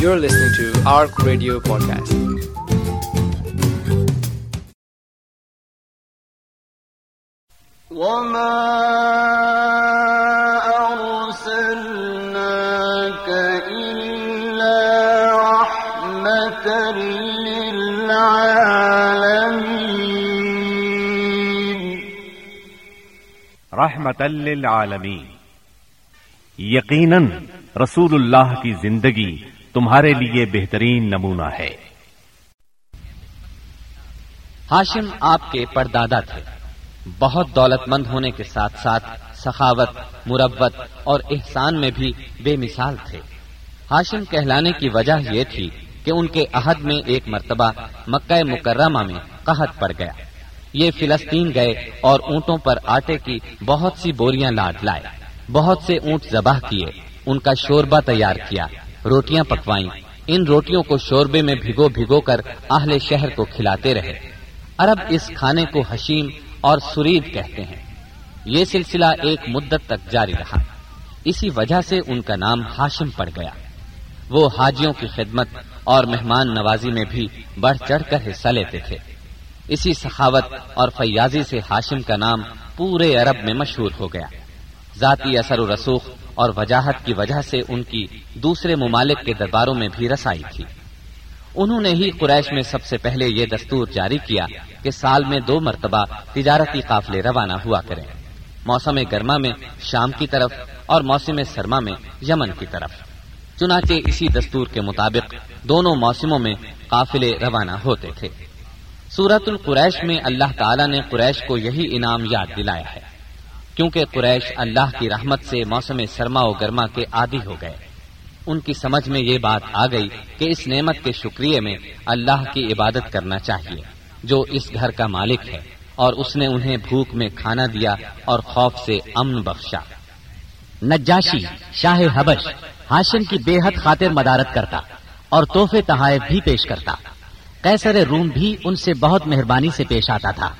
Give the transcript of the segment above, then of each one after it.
You're listening to ARC Radio Podcast. وما أرسلناك إلا رحمة للعالمين رحمت للعالمین یقیناً رسول اللہ کی زندگی تمہارے لیے بہترین نمونہ ہے۔ ہاشم آپ کے پردادا تھے۔ بہت دولت مند ہونے کے ساتھ ساتھ سخاوت مربت اور احسان میں بھی بے مثال تھے۔ ہاشم کہلانے کی وجہ یہ تھی کہ ان کے عہد میں ایک مرتبہ مکہ مکرمہ میں قحط پڑ گیا۔ یہ فلسطین گئے اور اونٹوں پر آٹے کی بہت سی بوریاں لاٹ لائے۔ بہت سے اونٹ ذبح کیے۔ ان کا شوربہ تیار کیا۔ روٹیاں پکوائیں۔ ان روٹیوں کو شوربے میں بھگو بھگو کر اہل شہر کو کھلاتے رہے۔ عرب اس کھانے کو حشیم اور سرید کہتے ہیں۔ یہ سلسلہ ایک مدت تک جاری رہا۔ اسی وجہ سے ان کا نام ہاشم پڑ گیا۔ وہ حاجیوں کی خدمت اور مہمان نوازی میں بھی بڑھ چڑھ کر حصہ لیتے تھے۔ اسی سخاوت اور فیاضی سے ہاشم کا نام پورے عرب میں مشہور ہو گیا۔ ذاتی اثر و رسوخ اور وجاہت کی وجہ سے ان کی دوسرے ممالک کے درباروں میں بھی رسائی تھی۔ انہوں نے ہی قریش میں سب سے پہلے یہ دستور جاری کیا کہ سال میں دو مرتبہ تجارتی قافلے روانہ ہوا کریں۔ موسم گرما میں شام کی طرف اور موسم سرما میں یمن کی طرف۔ چنانچہ اسی دستور کے مطابق دونوں موسموں میں قافلے روانہ ہوتے تھے۔ سورت القریش میں اللہ تعالیٰ نے قریش کو یہی انعام یاد دلایا ہے۔ کیونکہ قریش اللہ کی رحمت سے موسم سرما و گرما کے عادی ہو گئے۔ ان کی سمجھ میں یہ بات آ گئی کہ اس نعمت کے شکریہ میں اللہ کی عبادت کرنا چاہیے، جو اس گھر کا مالک ہے، اور اس نے انہیں بھوک میں کھانا دیا اور خوف سے امن بخشا۔ نجاشی، شاہ حبش ہاشم کی بے حد خاطر مدارت کرتا اور تحفے تحائف بھی پیش کرتا۔ قیصر روم بھی ان سے بہت مہربانی سے پیش آتا تھا۔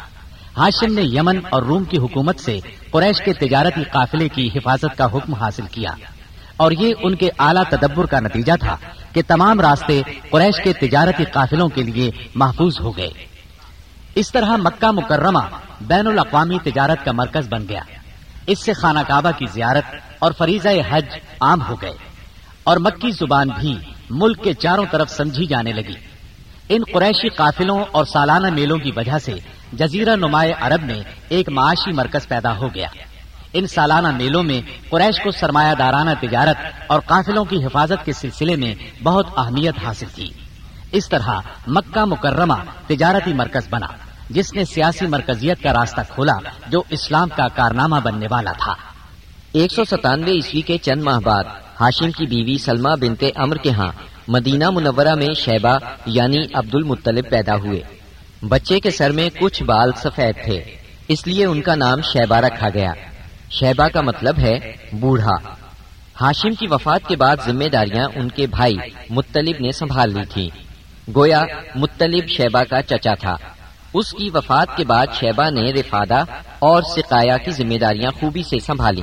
ہاشم نے یمن اور روم کی حکومت سے قریش کے تجارتی قافلے کی حفاظت کا حکم حاصل کیا اور یہ ان کے اعلیٰ تدبر کا نتیجہ تھا کہ تمام راستے قریش کے تجارتی قافلوں کے لیے محفوظ ہو گئے۔ اس طرح مکہ مکرمہ بین الاقوامی تجارت کا مرکز بن گیا۔ اس سے خانہ کعبہ کی زیارت اور فریضہ حج عام ہو گئے اور مکی زبان بھی ملک کے چاروں طرف سمجھی جانے لگی۔ ان قریشی قافلوں اور سالانہ میلوں کی وجہ سے جزیرہ نمایاں عرب میں ایک معاشی مرکز پیدا ہو گیا۔ ان سالانہ میلوں میں قریش کو سرمایہ دارانہ تجارت اور قافلوں کی حفاظت کے سلسلے میں بہت اہمیت حاصل کی۔ اس طرح مکہ مکرمہ تجارتی مرکز بنا، جس نے سیاسی مرکزیت کا راستہ کھولا جو اسلام کا کارنامہ بننے والا تھا۔ ایک سو ستانوے عیسوی کے چند ماہ بعد ہاشم کی بیوی سلمہ بنتے امر کے ہاں مدینہ منورہ میں شیبہ یعنی عبد المطلب پیدا ہوئے۔ بچے کے سر میں کچھ بال سفید تھے، اس لیے ان کا نام شیبہ رکھا گیا۔ شیبہ کا مطلب ہے بوڑھا۔ ہاشم کی وفات کے بعد ذمہ داریاں ان کے بھائی مطلب نے سنبھال لی تھی۔ گویا مطلب شیبہ کا چچا تھا۔ اس کی وفات کے بعد شیبہ نے رفادہ اور سقایا کی ذمہ داریاں خوبی سے سنبھالی۔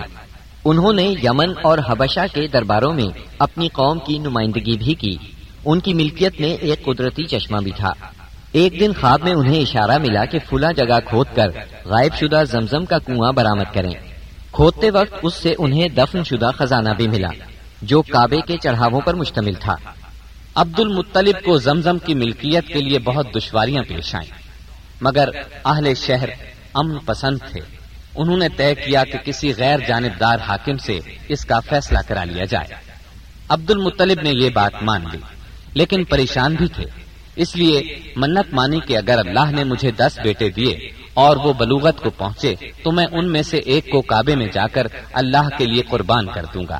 انہوں نے یمن اور حبشہ کے درباروں میں اپنی قوم کی نمائندگی بھی کی۔ ان کی ملکیت میں ایک قدرتی چشمہ بھی تھا۔ ایک دن خواب میں انہیں اشارہ ملا کہ فلاں جگہ کھود کر غائب شدہ زمزم کا کنواں برامد کریں۔ کھودتے وقت اس سے انہیں دفن شدہ خزانہ بھی ملا، جو کعبے کے چڑھاووں پر مشتمل تھا۔ عبد المطلب کو زمزم کی ملکیت کے لیے بہت دشواریاں پیش آئیں، مگر اہل شہر امن پسند تھے۔ انہوں نے طے کیا کہ کسی غیر جانبدار حاکم سے اس کا فیصلہ کرا لیا جائے۔ عبد المطلب نے یہ بات مان لی، لیکن پریشان بھی تھے۔ اس لیے منت مانی کہ اگر اللہ نے مجھے دس بیٹے دیے اور وہ بلوغت کو پہنچے تو میں ان میں سے ایک کو کعبے میں جا کر اللہ کے لیے قربان کر دوں گا۔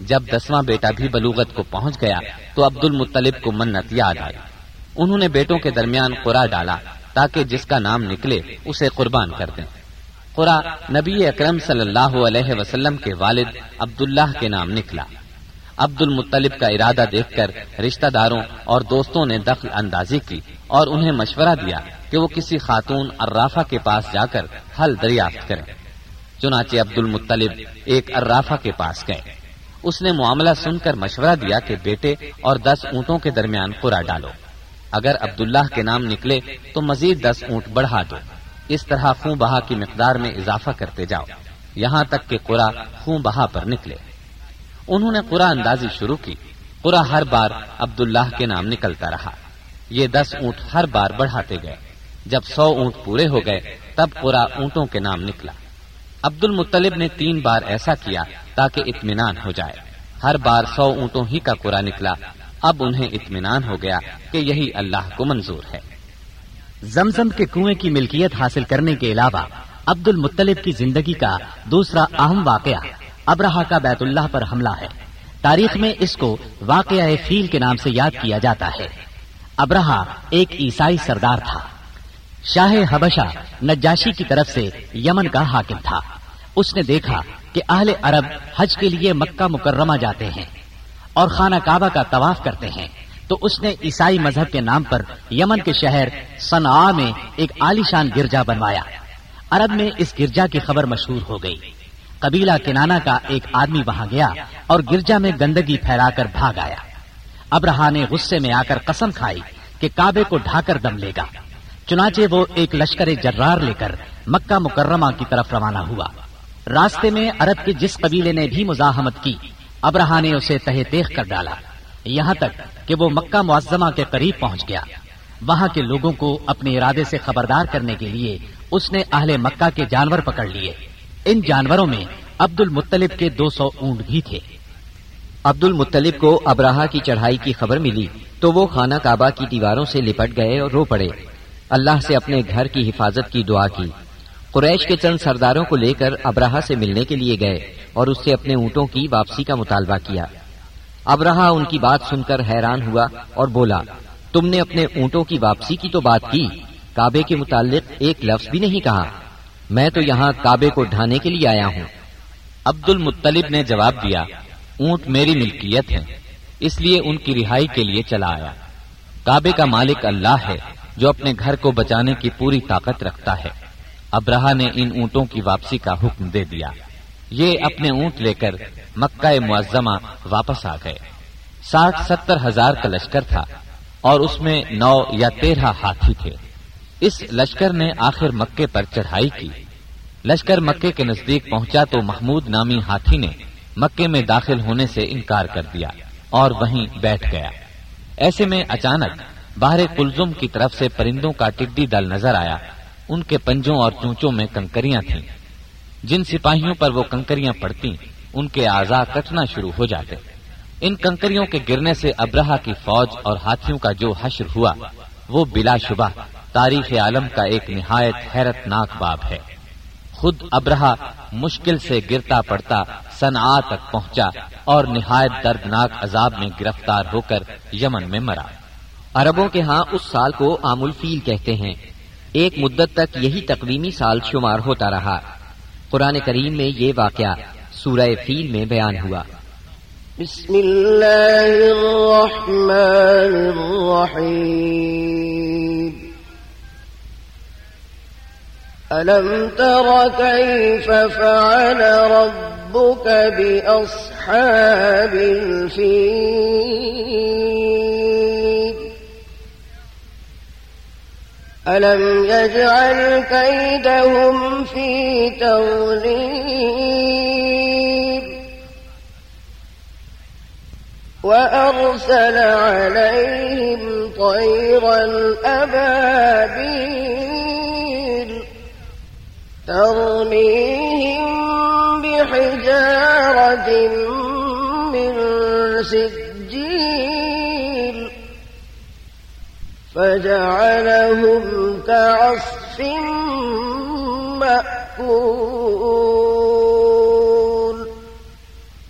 جب دسواں بیٹا بھی بلوغت کو پہنچ گیا تو عبد المطلب کو منت یاد آئی۔ انہوں نے بیٹوں کے درمیان قرا ڈالا تاکہ جس کا نام نکلے اسے قربان کر دیں۔ قرا نبی اکرم صلی اللہ علیہ وسلم کے والد عبداللہ کے نام نکلا۔ عبد المطلب کا ارادہ دیکھ کر رشتہ داروں اور دوستوں نے دخل اندازی کی اور انہیں مشورہ دیا کہ وہ کسی خاتون ارافہ کے پاس جا کر حل دریافت کریں۔ چنانچہ عبد المطلب ایک ارافہ کے پاس گئے۔ اس نے معاملہ سن کر مشورہ دیا کہ بیٹے اور دس اونٹوں کے درمیان قرا ڈالو۔ اگر عبداللہ کے نام نکلے تو مزید دس اونٹ بڑھا دو۔ اس طرح خون بہا کی مقدار میں اضافہ کرتے جاؤ۔ یہاں تک کہ قرا خون بہا پر نکلے۔ انہوں نے قرا اندازی شروع کی۔ قرا ہر بار عبداللہ کے نام نکلتا رہا۔ یہ دس اونٹ ہر بار بڑھاتے گئے۔ جب سو اونٹ پورے ہو گئے، تب قرا اونٹوں کے نام نکلا۔ عبد المطلب نے تین بار ایسا کیا تاکہ اطمینان ہو جائے۔ ہر بار سو اونٹوں ہی کا قرا نکلا۔ اب انہیں اطمینان ہو گیا کہ یہی اللہ کو منظور ہے۔ زمزم کے کنویں کی ملکیت حاصل کرنے کے علاوہ عبد المطلب کی زندگی کا دوسرا اہم واقعہ ابراہ کا بیت اللہ پر حملہ ہے۔ تاریخ میں اس کو واقعہ فیل کے نام سے یاد کیا جاتا ہے۔ ابراہ ایک عیسائی سردار تھا۔ شاہ حبشہ نجاشی کی طرف سے یمن کا حاکم تھا۔ اس نے دیکھا کہ اہل عرب حج کے لیے مکہ مکرمہ جاتے ہیں اور خانہ کعبہ کا طواف کرتے ہیں۔ تو اس نے عیسائی مذہب کے نام پر یمن کے شہر صنعا میں ایک عالیشان گرجا بنوایا۔ عرب میں اس گرجا کی خبر مشہور ہو گئی۔ قبیلہ کنانا کا ایک آدمی وہاں گیا اور گرجا میں گندگی پھیلا کر بھاگ آیا۔ ابرہا نے غصے میں آ کر قسم کھائی کہ کعبے کو ڈھا کر دم لے گا۔ چنانچہ وہ ایک لشکر جرار لے کر مکہ مکرمہ کی طرف روانہ ہوا۔ راستے میں عرب کے جس قبیلے نے بھی مزاحمت کی ابراہ نے اسے تہ تیخ کر ڈالا۔ یہاں تک کہ وہ مکہ معظمہ کے قریب پہنچ گیا۔ وہاں کے لوگوں کو اپنے ارادے سے خبردار کرنے کے لیے اس نے اہل مکہ کے جانور پکڑ لیے۔ ان جانوروں میں عبد المطلب کے دو سو اونٹ بھی تھے۔ عبد المطلب کو ابراہ کی چڑھائی کی خبر ملی تو وہ خانہ کعبہ کی دیواروں سے لپٹ گئے اور رو پڑے۔ اللہ سے اپنے گھر کی حفاظت کی دعا کی۔ قریش کے چند سرداروں کو لے کر ابراہ سے ملنے کے لیے گئے اور اس سے اپنے اونٹوں کی واپسی کا مطالبہ کیا۔ ابراہ ان کی بات سن کر حیران ہوا اور بولا، تم نے اپنے اونٹوں کی واپسی کی تو بات کی۔ کعبے کے متعلق ایک لفظ بھی نہیں کہا۔ میں تو یہاں کعبے کو ڈھانے کے لیے آیا ہوں۔ عبد المطلب نے جواب دیا، اونٹ میری ملکیت ہے، اس لیے ان کی رہائی کے لیے چلا آیا۔ کعبے کا مالک اللہ ہے، جو اپنے گھر کو بچانے کی پوری طاقت رکھتا ہے۔ ابراہ نے ان اونٹوں کی واپسی کا حکم دے دیا۔ یہ اپنے اونٹ لے کر مکہ معظمہ واپس آ گئے۔ ساٹھ ستر ہزار کا لشکر تھا اور اس میں نو یا تیرہ ہاتھی تھے۔ اس لشکر نے آخر مکے پر چڑھائی کی۔ لشکر مکے کے نزدیک پہنچا تو محمود نامی ہاتھی نے مکے میں داخل ہونے سے انکار کر دیا اور وہیں بیٹھ گیا۔ ایسے میں اچانک باہر کلزم کی طرف سے پرندوں کا ٹڈی دل نظر آیا۔ ان کے پنجوں اور چونچوں میں کنکریاں تھیں۔ جن سپاہیوں پر وہ کنکریاں پڑتی ان کے آزاد کٹنا شروع ہو جاتے۔ ان کنکریوں کے گرنے سے ابراہ کی فوج اور ہاتھیوں کا جو حشر ہوا، وہ بلا شبہ تاریخ عالم کا ایک نہایت حیرت ناک باب ہے۔ خود ابراہ مشکل سے گرتا پڑتا سنا تک پہنچا اور نہایت دردناک عذاب میں گرفتار ہو کر یمن میں مرا۔ عربوں کے ہاں اس سال کو عام الفیل کہتے ہیں۔ ایک مدت تک یہی تقویمی سال شمار ہوتا رہا۔ قرآن کریم میں یہ واقعہ سورہ فیل میں بیان ہوا۔ بسم اللہ الرحمن الرحیم۔ ألم تر كيف فعل ربك بأصحاب الفيل؟ ألم يجعل كيدهم في توليد وأرسل عليهم طيرا أبابيل ترميهم بحجارة من سجيل فجعلهم كعصف مأكول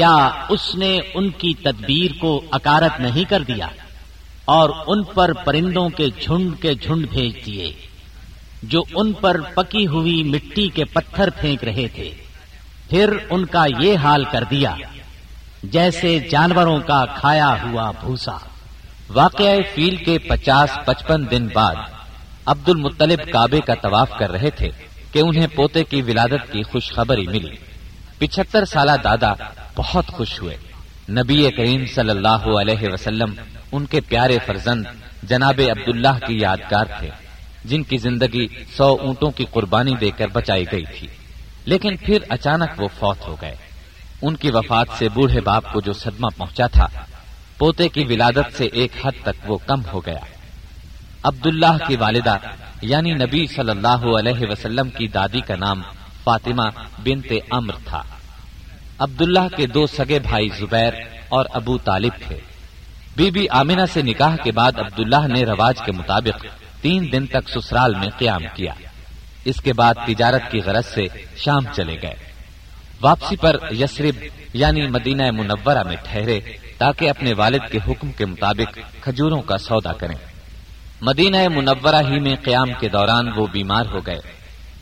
کیا اس نے ان کی تدبیر کو اکارت نہیں کر دیا اور ان پر پرندوں کے جھنڈ کے جھنڈ بھیج دیے، جو ان پر پکی ہوئی مٹی کے پتھر پھینک رہے تھے۔ پھر ان کا یہ حال کر دیا، جیسے جانوروں کا کھایا ہوا بھوسا۔ واقعہ فیل کے پچاس پچپن دن بعد عبد المطلب کعبے کا طواف کر رہے تھے کہ انہیں پوتے کی ولادت کی خوشخبری ملی۔ پچہتر سالہ دادا بہت خوش ہوئے۔ نبی کریم صلی اللہ علیہ وسلم ان کے پیارے فرزند جناب عبداللہ کی یادگار تھے، جن کی زندگی سو اونٹوں کی قربانی دے کر بچائی گئی تھی۔ لیکن پھر اچانک وہ فوت ہو گئے۔ ان کی وفات سے بوڑھے باپ کو جو صدمہ پہنچا تھا، پوتے کی ولادت سے ایک حد تک وہ کم ہو گیا۔ عبداللہ کی والدہ یعنی نبی صلی اللہ علیہ وسلم کی دادی کا نام فاطمہ بنت امر تھا۔ عبداللہ کے دو سگے بھائی زبیر اور ابو طالب تھے۔ بی بی آمینہ سے نکاح کے بعد عبداللہ نے رواج کے مطابق تین دن تک سسرال میں قیام کیا۔ اس کے بعد تجارت کی غرض سے شام چلے گئے۔ واپسی پر یسرب یعنی مدینہ منورہ میں ٹھہرے تاکہ اپنے والد کے حکم کے مطابق کھجوروں کا سودا کریں۔ مدینہ منورہ ہی میں قیام کے دوران وہ بیمار ہو گئے۔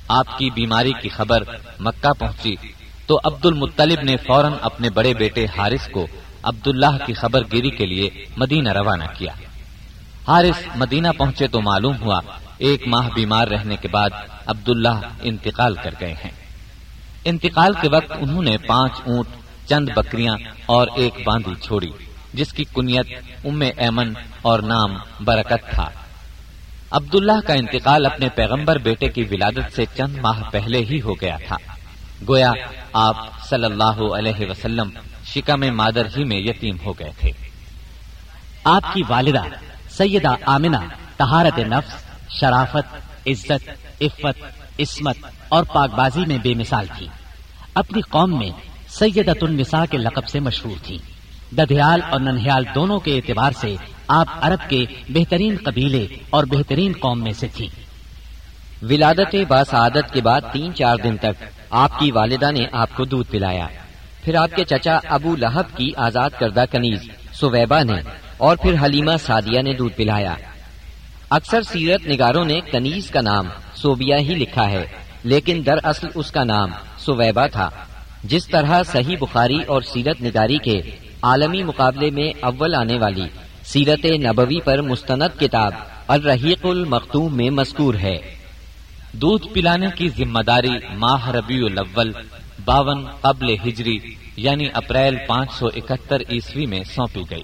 آپ کی بیماری کی خبر مکہ پہنچی تو عبد المطلب نے فوراً اپنے بڑے بیٹے حارث کو عبداللہ کی خبر گیری کے لیے مدینہ روانہ کیا۔ حارث مدینہ پہنچے تو معلوم ہوا ایک ماہ بیمار رہنے کے بعد عبداللہ انتقال کر گئے ہیں۔ انتقال کے وقت انہوں نے پانچ اونٹ، چند بکریاں اور ایک باندھی چھوڑی، جس کی کنیت ام ایمن اور نام برکت تھا۔ عبداللہ کا انتقال اپنے پیغمبر بیٹے کی ولادت سے چند ماہ پہلے ہی ہو گیا تھا۔ گویا آپ صلی اللہ علیہ وسلم شکم مادر ہی میں یتیم ہو گئے تھے۔ آپ کی والدہ سیدہ آمنہ تہارت نفس، شرافت، عزت، عفت، عصمت اور پاک بازی میں بے مثال تھی۔ اپنی قوم میں سیدت النساء کے لقب سے مشہور تھی۔ ددیال اور ننہیال دونوں کے اعتبار سے آپ عرب کے بہترین قبیلے اور بہترین قوم میں سے تھی۔ ولادت باسعادت کے بعد تین چار دن تک آپ کی والدہ نے آپ کو دودھ پلایا۔ پھر آپ کے چچا ابو لہب کی آزاد کردہ کنیز سویبا نے اور پھر حلیمہ سادیہ نے دودھ پلایا۔ اکثر سیرت نگاروں نے کنیز کا نام سوبیا ہی لکھا ہے، لیکن دراصل اس کا نام سویبا تھا۔ جس طرح صحیح بخاری اور سیرت نگاری کے عالمی مقابلے میں اول آنے والی سیرت نبوی پر مستند کتاب الرحیق المختوم میں مذکور ہے۔ دودھ پلانے کی ذمہ داری ماہ ربیع الاول، باون قبل ہجری یعنی اپریل پانچ سو اکہتر عیسوی میں سونپی گئی۔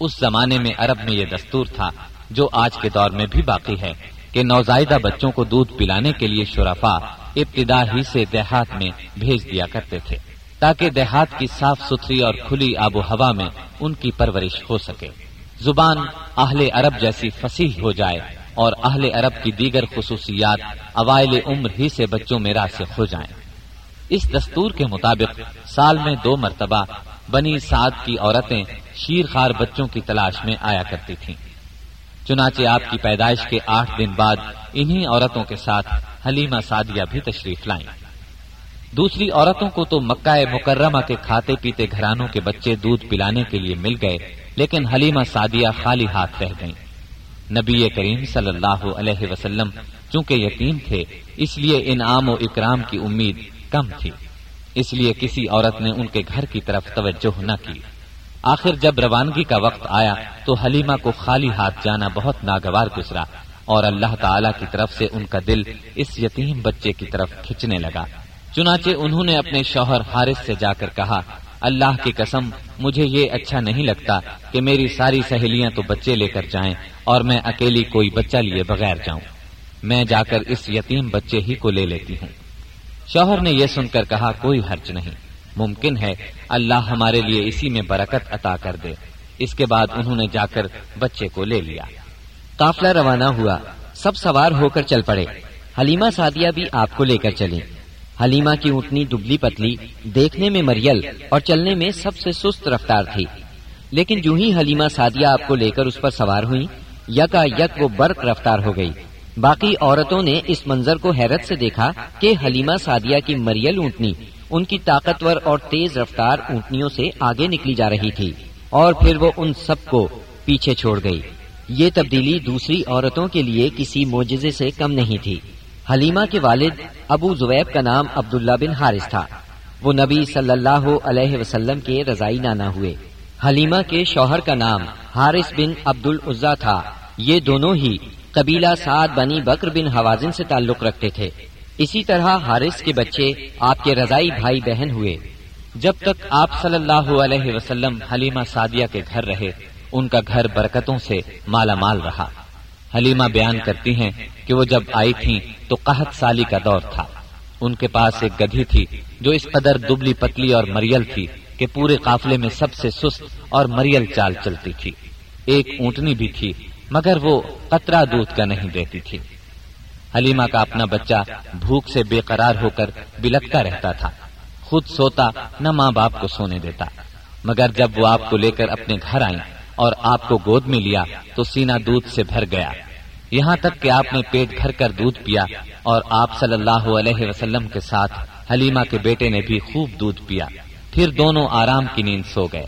اس زمانے میں عرب میں یہ دستور تھا، جو آج کے دور میں بھی باقی ہے، کہ نوزائیدہ بچوں کو دودھ پلانے کے لیے شرفا ابتدا ہی سے دیہات میں بھیج دیا کرتے تھے، تاکہ دیہات کی صاف ستھری اور کھلی آب و ہوا میں ان کی پرورش ہو سکے۔ زبان اہل عرب جیسی فصیح ہو جائے اور اہل عرب کی دیگر خصوصیات اوائل عمر ہی سے بچوں میں راسخ ہو جائیں۔ اس دستور کے مطابق سال میں دو مرتبہ بنی سعد کی عورتیں شیر خار بچوں کی تلاش میں آیا کرتی تھیں۔ چنانچہ آپ کی پیدائش کے آٹھ دن بعد انہی عورتوں کے ساتھ حلیمہ سعدیہ بھی تشریف لائیں۔ دوسری عورتوں کو تو مکہ مکرمہ کے کھاتے پیتے گھرانوں کے بچے دودھ پلانے کے لیے مل گئے۔ لیکن حلیمہ سعدیہ خالی ہاتھ رہ گئیں۔ نبی کریم صلی اللہ علیہ وسلم چونکہ یتیم تھے، اس لیے انعام و اکرام کی امید کم تھی۔ اس لیے کسی عورت نے ان کے گھر کی طرف توجہ نہ کی۔ آخر جب روانگی کا وقت آیا تو حلیمہ کو خالی ہاتھ جانا بہت ناگوار گزرا اور اللہ تعالی کی طرف سے ان کا دل اس یتیم بچے کی طرف کھچنے لگا۔ چنانچہ انہوں نے اپنے شوہر حارث سے جا کر کہا اللہ کی قسم، مجھے یہ اچھا نہیں لگتا کہ میری ساری سہیلیاں تو بچے لے کر جائیں اور میں اکیلی کوئی بچہ لیے بغیر جاؤں۔ میں جا کر اس یتیم بچے ہی کو لے لیتی ہوں۔ شوہر نے یہ سن کر کہا، کوئی حرج نہیں۔ ممکن ہے اللہ ہمارے لیے اسی میں برکت عطا کر دے۔ اس کے بعد انہوں نے جا کر بچے کو لے لیا۔ قافلہ روانہ ہوا۔ سب سوار ہو کر چل پڑے۔ حلیمہ سادیہ بھی آپ کو لے کر چلی حلیمہ کی اونٹنی دبلی پتلی، دیکھنے میں مریل اور چلنے میں سب سے سست رفتار تھی۔ لیکن جو ہی حلیمہ سادیہ آپ کو لے کر اس پر سوار ہوئی یکا یک وہ برق رفتار ہو گئی۔ باقی عورتوں نے اس منظر کو حیرت سے دیکھا کہ حلیمہ سادیہ کی مریل اونٹنی، ان کی طاقتور اور تیز رفتار اونٹنیوں سے آگے نکلی جا رہی تھی۔ اور پھر وہ ان سب کو پیچھے چھوڑ گئی۔ یہ تبدیلی دوسری عورتوں کے لیے کسی موجزے سے کم نہیں تھی۔ حلیمہ کے والد ابو زویب کا نام عبداللہ بن حارث تھا۔ وہ نبی صلی اللہ علیہ وسلم کے رضائی نانا ہوئے۔ حلیمہ کے شوہر کا نام حارث بن عبد العزا تھا۔ یہ دونوں ہی قبیلہ سعد بنی بکر بن حوازن سے تعلق رکھتے تھے۔ اسی طرح حارث کے بچے آپ کے رضائی بھائی بہن ہوئے۔ جب تک آپ صلی اللہ علیہ وسلم حلیمہ سعدیہ کے گھر رہے، ان کا گھر برکتوں سے مالا مال رہا۔ حلیمہ بیان کرتی ہیں کہ وہ جب آئی تھیں تو قحط سالی کا دور تھا۔ ان کے پاس ایک گدھی تھی جو اس قدر دبلی پتلی اور مریل تھی کہ پورے قافلے میں سب سے سست اور مریل چال چلتی تھی۔ ایک اونٹنی بھی تھی، مگر وہ قطرہ دودھ کا نہیں دیتی تھی۔ حلیمہ کا اپنا بچہ بھوک سے بے قرار ہو کر بلکتا رہتا تھا۔ خود سوتا نہ ماں باپ کو سونے دیتا، مگر جب وہ آپ کو لے کر اپنے گھر آئیں اور آپ کو گود میں لیا تو سینا دودھ سے بھر گیا۔ یہاں تک کہ آپ نے پیٹ بھر کر دودھ پیا اور آپ صلی اللہ علیہ وسلم کے ساتھ حلیمہ کے بیٹے نے بھی خوب دودھ پیا۔ پھر دونوں آرام کی نیند سو گئے۔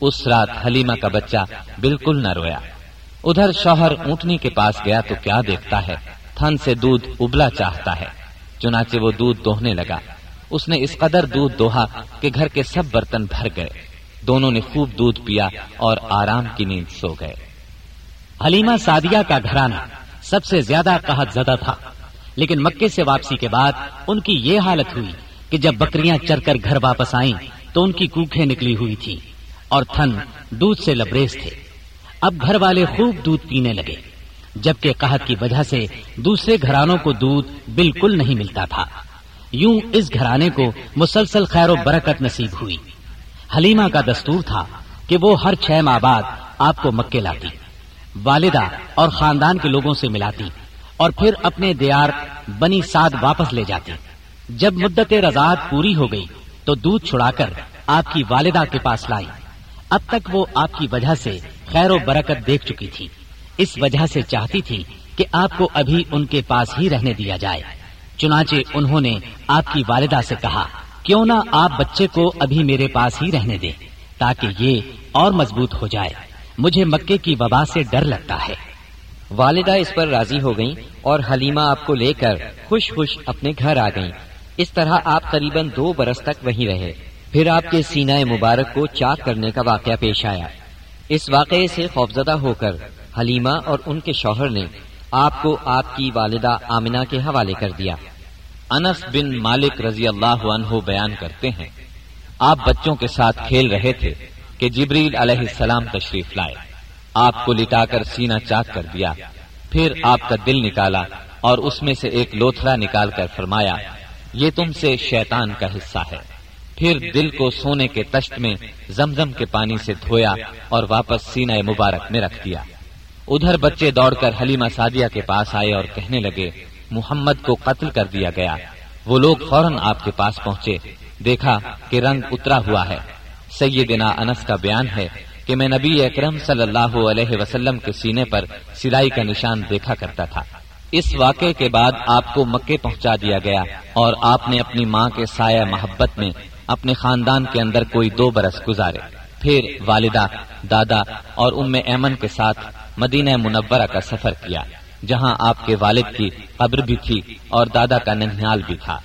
اس رات حلیمہ کا بچہ بالکل نہ رویا۔ ادھر شوہر اونٹنی کے پاس گیا تو کیا دیکھتا ہے؟ تھن سے دودھ ابلا چاہتا ہے۔ چنانچہ وہ دودھ دوہنے لگا۔ اس نے اس قدر دودھ دوہا کہ گھر کے سب برتن بھر گئے۔ دونوں نے خوب دودھ پیا اور آرام کی نیند سو گئے۔ حلیمہ سعدیہ کا گھرانہ سب سے زیادہ قحط زدہ تھا، لیکن مکے سے واپسی کے بعد ان کی یہ حالت ہوئی کہ جب بکریاں چر کر گھر واپس آئیں تو ان کی کوکھیں نکلی ہوئی تھی اور تھن دودھ سے لبریز تھے۔ اب گھر والے خوب دودھ پینے لگے، جبکہ قحط کی وجہ سے دوسرے گھرانوں کو دودھ بالکل نہیں ملتا تھا۔ یوں اس گھرانے کو مسلسل خیر و برکت نصیب ہوئی۔ حلیمہ کا دستور تھا کہ وہ ہر چھ ماہ بعد آپ کو مکے لاتی، والدہ اور خاندان کے لوگوں سے ملاتی اور پھر اپنے دیار بنی سعد واپس لے جاتی۔ جب مدت رضاعت پوری ہو گئی تو دودھ چھڑا کر آپ کی والدہ کے پاس لائی۔ اب تک وہ آپ کی وجہ سے خیر و برکت دیکھ چکی تھی۔ اس وجہ سے چاہتی تھی کہ آپ کو ابھی ان کے پاس ہی رہنے دیا جائے۔ چنانچہ انہوں نے آپ کی والدہ سے کہا کیوں نہ آپ بچے کو ابھی میرے پاس ہی رہنے دیں تاکہ یہ اور مضبوط ہو جائے۔ مجھے مکے کی وبا سے ڈر لگتا ہے۔ والدہ اس پر راضی ہو گئیں اور حلیمہ آپ کو لے کر خوش خوش اپنے گھر آ گئیں۔ اس طرح آپ قریباً دو برس تک وہیں رہے۔ پھر آپ کے سینہ مبارک کو چاک کرنے کا واقعہ پیش آیا۔ اس واقعے سے خوفزدہ ہو کر حلیمہ اور ان کے شوہر نے آپ کو آپ کی والدہ آمنہ کے حوالے کر دیا۔ انس بن مالک رضی اللہ عنہ بیان کرتے ہیں۔ آپ بچوں کے ساتھ کھیل رہے تھے کہ جبریل علیہ السلام تشریف لائے۔ آپ کو لٹا کر سینہ چاک کر دیا۔ پھر آپ کا دل نکالا اور اس میں سے ایک لوتھڑا نکال کر فرمایا، یہ تم سے شیطان کا حصہ ہے۔ پھر دل کو سونے کے تشت میں زمزم کے پانی سے دھویا اور واپس سینہ مبارک میں رکھ دیا۔ ادھر بچے دوڑ کر حلیمہ سادیہ کے پاس آئے اور کہنے لگے محمد کو قتل کر دیا گیا۔ وہ لوگ فوراً آپ کے پاس پہنچے۔ دیکھا کہ رنگ اترا ہوا ہے۔ سیدنا انس کا بیان ہے کہ میں نبی اکرم صلی اللہ علیہ وسلم کے سینے پر سلائی کا نشان دیکھا کرتا تھا۔ اس واقعے کے بعد آپ کو مکے پہنچا دیا گیا اور آپ نے اپنی ماں کے سایہ محبت میں اپنے خاندان کے اندر کوئی دو برس گزارے۔ پھر والدہ، دادا اور ام ایمن کے ساتھ مدینہ منورہ کا سفر کیا۔ جہاں آپ کے والد کی قبر بھی تھی اور دادا کا ننھیال بھی تھا۔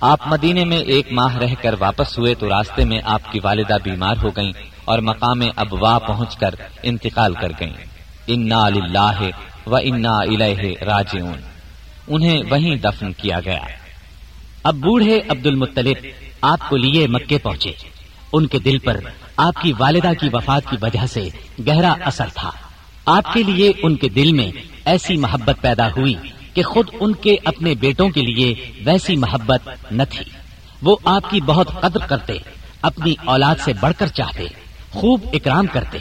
آپ مدینے میں ایک ماہ رہ کر واپس ہوئے تو راستے میں آپ کی والدہ بیمار ہو گئیں اور مقام ابوا پہنچ کر انتقال کر گئیں۔ انا للہ و انا الہ راجعون۔ انہیں وہیں دفن کیا گیا۔ اب بوڑھے عبد المطلب آپ کو لیے مکے پہنچے۔ ان کے دل پر آپ کی والدہ کی وفات کی وجہ سے گہرا اثر تھا۔ آپ کے لیے ان کے دل میں ایسی محبت پیدا ہوئی کہ خود ان کے اپنے بیٹوں کے لیے ویسی محبت نہ تھی۔ وہ آپ کی بہت قدر کرتے، اپنی اولاد سے بڑھ کر چاہتے، خوب اکرام کرتے،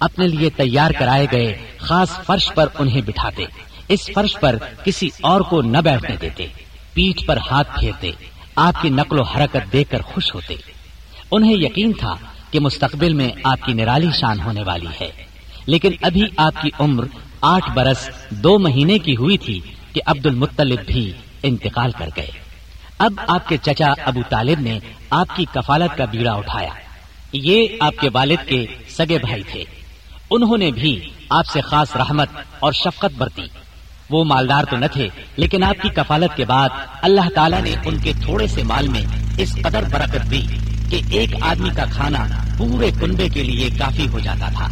اپنے لیے تیار کرائے گئے خاص فرش پر انہیں بٹھاتے، اس فرش پر کسی اور کو نہ بیٹھنے دیتے، پیٹھ پر ہاتھ پھیرتے، آپ کی نقل و حرکت دیکھ کر خوش ہوتے۔ انہیں یقین تھا کہ مستقبل میں آپ کی نرالی شان ہونے والی ہے، لیکن ابھی آپ کی عمر آٹھ برس دو مہینے کی ہوئی تھی کہ عبد المطلب بھی انتقال کر گئے۔ اب آپ کے چچا ابو طالب نے آپ کی کفالت کا بیڑا اٹھایا۔ یہ آپ کے والد کے سگے بھائی تھے۔ انہوں نے بھی آپ سے خاص رحمت اور شفقت برتی۔ وہ مالدار تو نہ تھے، لیکن آپ کی کفالت کے بعد اللہ تعالیٰ نے ان کے تھوڑے سے مال میں اس قدر برکت دی کہ ایک آدمی کا کھانا پورے کنبے کے لیے کافی ہو جاتا تھا۔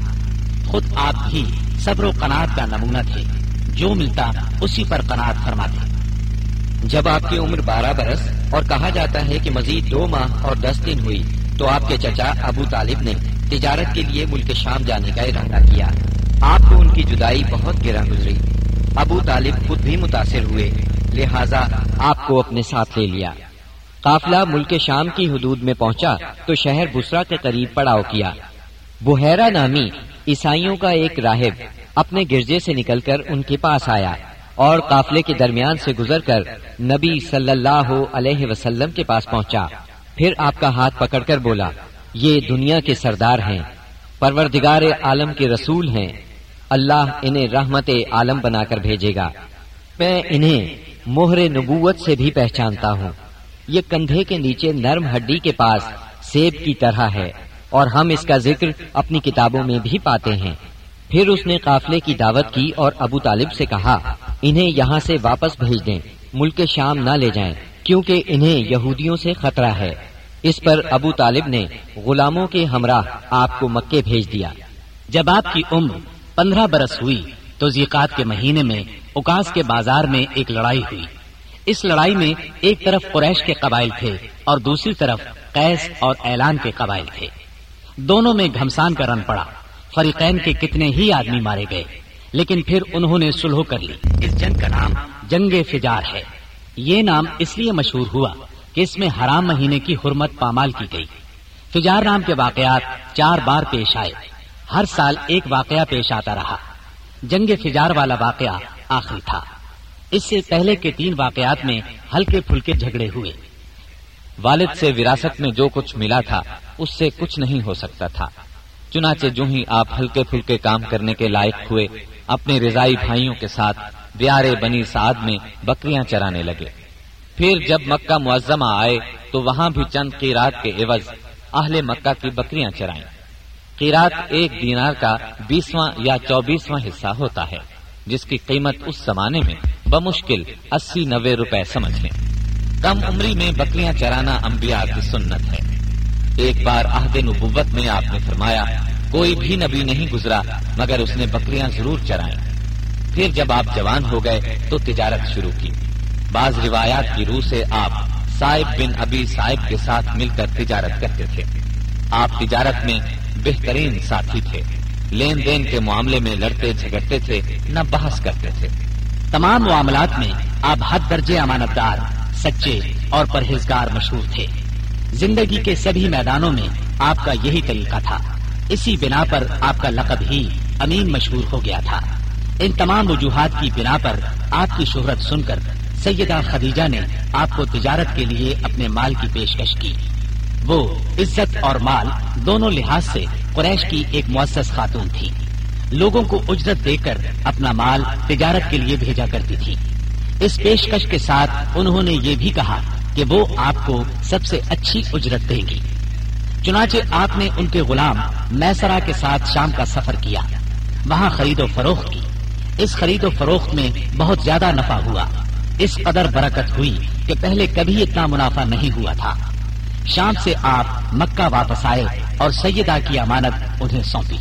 خود آپ بھی صبر و قناعت کا نمونہ تھے، جو ملتا اسی پر قناعت فرماتے۔ جب آپ کی عمر بارہ برس اور کہا جاتا ہے کہ مزید دو ماہ اور دس دن ہوئی، تو آپ کے چچا ابو طالب نے تجارت کے لیے ملک شام جانے کا ارادہ کیا۔ آپ کو ان کی جدائی بہت گرا گزری۔ ابو طالب خود بھی متاثر ہوئے، لہذا آپ کو اپنے ساتھ لے لیا۔ قافلہ ملک شام کی حدود میں پہنچا تو شہر بسرا کے قریب پڑاؤ کیا۔ بحیرہ نامی عیسائیوں کا ایک راہب اپنے گرجے سے نکل کر ان کے پاس آیا اور قافلے کے درمیان سے گزر کر نبی صلی اللہ علیہ وسلم کے پاس پہنچا۔ پھر آپ کا ہاتھ پکڑ کر بولا، یہ دنیا کے سردار ہیں، پروردگار عالم کے رسول ہیں، اللہ انہیں رحمت عالم بنا کر بھیجے گا۔ میں انہیں مہر نبوت سے بھی پہچانتا ہوں۔ یہ کندھے کے نیچے نرم ہڈی کے پاس سیب کی طرح ہے۔ اور ہم اس کا ذکر اپنی کتابوں میں بھی پاتے ہیں۔ پھر اس نے قافلے کی دعوت کی اور ابو طالب سے کہا، انہیں یہاں سے واپس بھیج دیں، ملک شام نہ لے جائیں، کیونکہ انہیں یہودیوں سے خطرہ ہے۔ اس پر ابو طالب نے غلاموں کے ہمراہ آپ کو مکے بھیج دیا۔ جب آپ کی عمر پندرہ برس ہوئی، تو زیقات کے مہینے میں اکاس کے بازار میں ایک لڑائی ہوئی۔ اس لڑائی میں ایک طرف قریش کے قبائل تھے اور دوسری طرف قیس اور اعلان کے قبائل تھے۔ دونوں میں گھمسان کا رن پڑا۔ فریقین کے کتنے ہی آدمی مارے گئے۔ لیکن پھر انہوں نے سلح کر لی۔ اس جنگ کا نام جنگ فجار ہے۔ یہ نام اس لیے مشہور ہوا کہ اس میں حرام مہینے کی حرمت پامال کی گئی۔ فجار نام کے واقعات چار بار پیش آئے۔ ہر سال ایک واقعہ پیش آتا رہا۔ جنگ فجار والا واقعہ آخری تھا۔ اس سے پہلے کے تین واقعات میں ہلکے پھلکے جھگڑے ہوئے۔ والد سے وراثت میں جو کچھ ملا تھا اس سے کچھ نہیں ہو سکتا تھا۔ چنانچہ جو ہی آپ ہلکے پھلکے کام کرنے کے لائق ہوئے، اپنے رضائی بھائیوں کے ساتھ دیارے بنی سعد میں بکریاں چرانے لگے۔ پھر جب مکہ معظمہ آئے، تو وہاں بھی چند قیرات کے عوض اہل مکہ کی بکریاں چرائیں۔ قیرات ایک دینار کا بیسواں یا چوبیسواں حصہ ہوتا ہے، جس کی قیمت اس زمانے میں بمشکل اسی نوے روپے سمجھ لیں۔ کم عمری میں بکریاں چرانا انبیاء کی سنت ہے۔ ایک بار عہد نبوت میں آپ نے فرمایا، کوئی بھی نبی نہیں گزرا، مگر اس نے بکریاں ضرور چرائیں۔ پھر جب آپ جوان ہو گئے تو تجارت شروع کی۔ بعض روایات کی روح سے آپ صاحب بن ابی صاحب کے ساتھ مل کر تجارت کرتے تھے۔ آپ تجارت میں بہترین ساتھی تھے۔ لین دین کے معاملے میں لڑتے جھگڑتے تھے، نہ بحث کرتے تھے۔ تمام معاملات میں آپ حد درجے امانت دار سچے اور پرہیزگار مشہور تھے۔ زندگی کے سبھی میدانوں میں آپ کا یہی طریقہ تھا۔ اسی بنا پر آپ کا لقب ہی امین مشہور ہو گیا تھا۔ ان تمام وجوہات کی بنا پر آپ کی شہرت سن کر سیدہ خدیجہ نے آپ کو تجارت کے لیے اپنے مال کی پیشکش کی۔ وہ عزت اور مال دونوں لحاظ سے قریش کی ایک مؤثر خاتون تھی۔ لوگوں کو اجرت دے کر اپنا مال تجارت کے لیے بھیجا کرتی تھی۔ اس پیشکش کے ساتھ انہوں نے یہ بھی کہا کہ وہ آپ کو سب سے اچھی اجرت دیں گی۔ چنانچہ آپ نے ان کے غلام میسرا کے ساتھ شام کا سفر کیا۔ وہاں خرید و فروخت کی۔ اس خرید و فروخت میں بہت زیادہ نفع ہوا۔ اس قدر برکت ہوئی کہ پہلے کبھی اتنا منافع نہیں ہوا تھا۔ شام سے آپ مکہ واپس آئے اور سیدہ کی امانت انہیں سونپی۔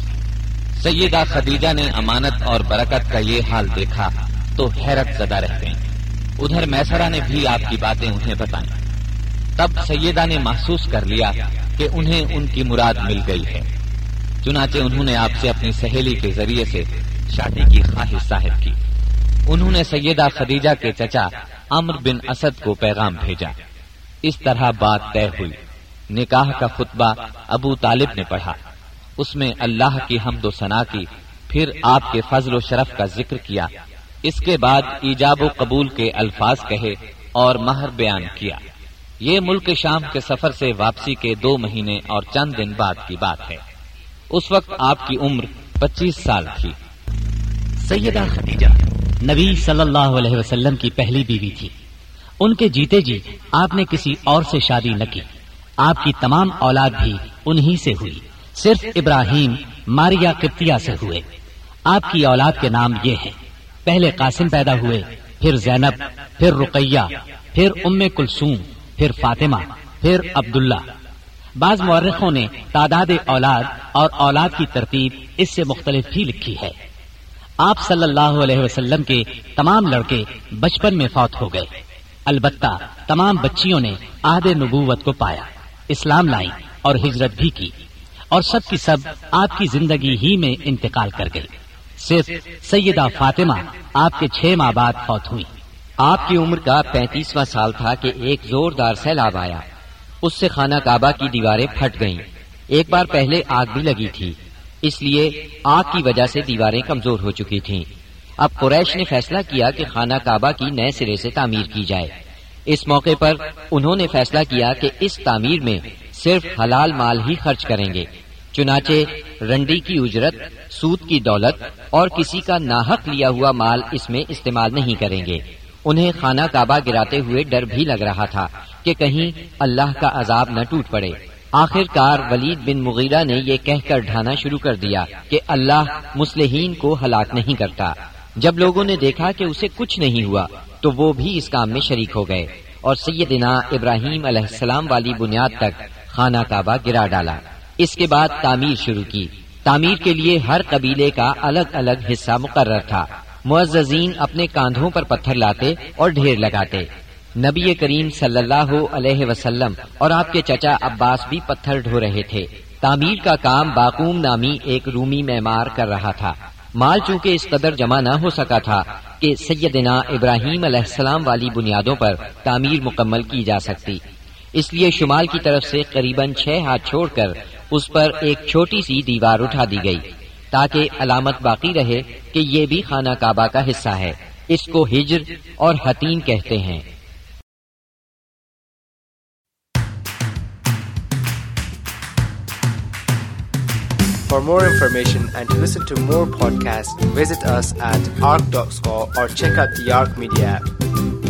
سیدہ خدیجہ نے امانت اور برکت کا یہ حال دیکھا تو حیرت زدہ رہ گئیں۔ ادھر میسرا نے بھی آپ کی باتیں انہیں بتائیں۔ تب سیدہ نے محسوس کر لیا کہ انہیں ان کی مراد مل گئی ہے۔ چنانچہ انہوں نے آپ سے اپنی سہیلی کے ذریعے سے شادی کی خواہش ظاہر کی۔ انہوں نے سیدہ خدیجہ کے چچا امر بن اسد کو پیغام بھیجا۔ اس طرح بات طے ہوئی۔ نکاح کا خطبہ ابو طالب نے پڑھا۔ اس میں اللہ کی حمد و ثنا کی، پھر آپ کے فضل و شرف کا ذکر کیا۔ اس کے بعد ایجاب و قبول کے الفاظ کہے اور مہر بیان کیا۔ یہ ملک شام کے سفر سے واپسی کے دو مہینے اور چند دن بعد کی بات ہے۔ اس وقت آپ کی عمر پچیس سال تھی۔ سیدہ خدیجہ، نبی صلی اللہ علیہ وسلم کی پہلی بیوی تھی۔ ان کے جیتے جی آپ نے کسی اور سے شادی نہ کی۔ آپ کی تمام اولاد بھی انہی سے ہوئی۔ صرف ابراہیم ماریا قبطیہ سے ہوئے۔ آپ کی اولاد کے نام یہ ہیں۔ پہلے قاسم پیدا ہوئے، پھر زینب، پھر رقیہ، پھر ام کلثوم، پھر فاطمہ، پھر عبداللہ۔ بعض مورخوں نے تعداد اولاد اور اولاد کی ترتیب اس سے مختلف بھی لکھی ہے۔ آپ صلی اللہ علیہ وسلم کے تمام لڑکے بچپن میں فوت ہو گئے۔ البتہ تمام بچیوں نے عہد نبوت کو پایا، اسلام لائی اور ہجرت بھی کی اور سب کی سب آپ کی زندگی ہی میں انتقال کر گئی صرف سیدہ فاطمہ آپ کے چھ ماہ بعد فوت ہوئی۔ آپ کی عمر کا پینتیسواں سال تھا کہ ایک زوردار سیلاب آیا۔ اس سے خانہ کعبہ کی دیواریں پھٹ گئیں۔ ایک بار پہلے آگ بھی لگی تھی۔ اس لیے آگ کی وجہ سے دیواریں کمزور ہو چکی تھیں۔ اب قریش نے فیصلہ کیا کہ خانہ کعبہ کی نئے سرے سے تعمیر کی جائے۔ اس موقع پر انہوں نے فیصلہ کیا کہ اس تعمیر میں صرف حلال مال ہی خرچ کریں گے۔ چنانچہ رنڈی کی اجرت، سود کی دولت اور کسی کا ناحق لیا ہوا مال اس میں استعمال نہیں کریں گے۔ انہیں خانہ کعبہ گراتے ہوئے ڈر بھی لگ رہا تھا کہ کہیں اللہ کا عذاب نہ ٹوٹ پڑے۔ آخر کار ولید بن مغیرہ نے یہ کہہ کر ڈھانا شروع کر دیا کہ اللہ مسلحین کو ہلاک نہیں کرتا۔ جب لوگوں نے دیکھا کہ اسے کچھ نہیں ہوا، تو وہ بھی اس کام میں شریک ہو گئے اور سیدنا ابراہیم علیہ السلام والی بنیاد تک خانہ کعبہ گرا ڈالا۔ اس کے بعد تعمیر شروع کی۔ تعمیر کے لیے ہر قبیلے کا الگ الگ حصہ مقرر تھا۔ معززین اپنے کاندھوں پر پتھر لاتے اور ڈھیر لگاتے۔ نبی کریم صلی اللہ علیہ وسلم اور آپ کے چچا عباس بھی پتھر ڈھو رہے تھے۔ تعمیر کا کام باقوم نامی ایک رومی معمار کر رہا تھا۔ مال چونکہ اس قدر جمع نہ ہو سکا تھا کہ سیدنا ابراہیم علیہ السلام والی بنیادوں پر تعمیر مکمل کی جا سکتی۔ اس لیے شمال کی طرف سے قریباً چھ ہاتھ چھوڑ کر اس پر ایک چھوٹی سی دیوار اٹھا دی گئی تاکہ علامت باقی رہے کہ یہ بھی خانہ کعبہ کا حصہ ہے اس کو ہجر اور حتین کہتے ہیں For more information and to listen to more podcasts, visit us at arc.score or check out the Arc Media app.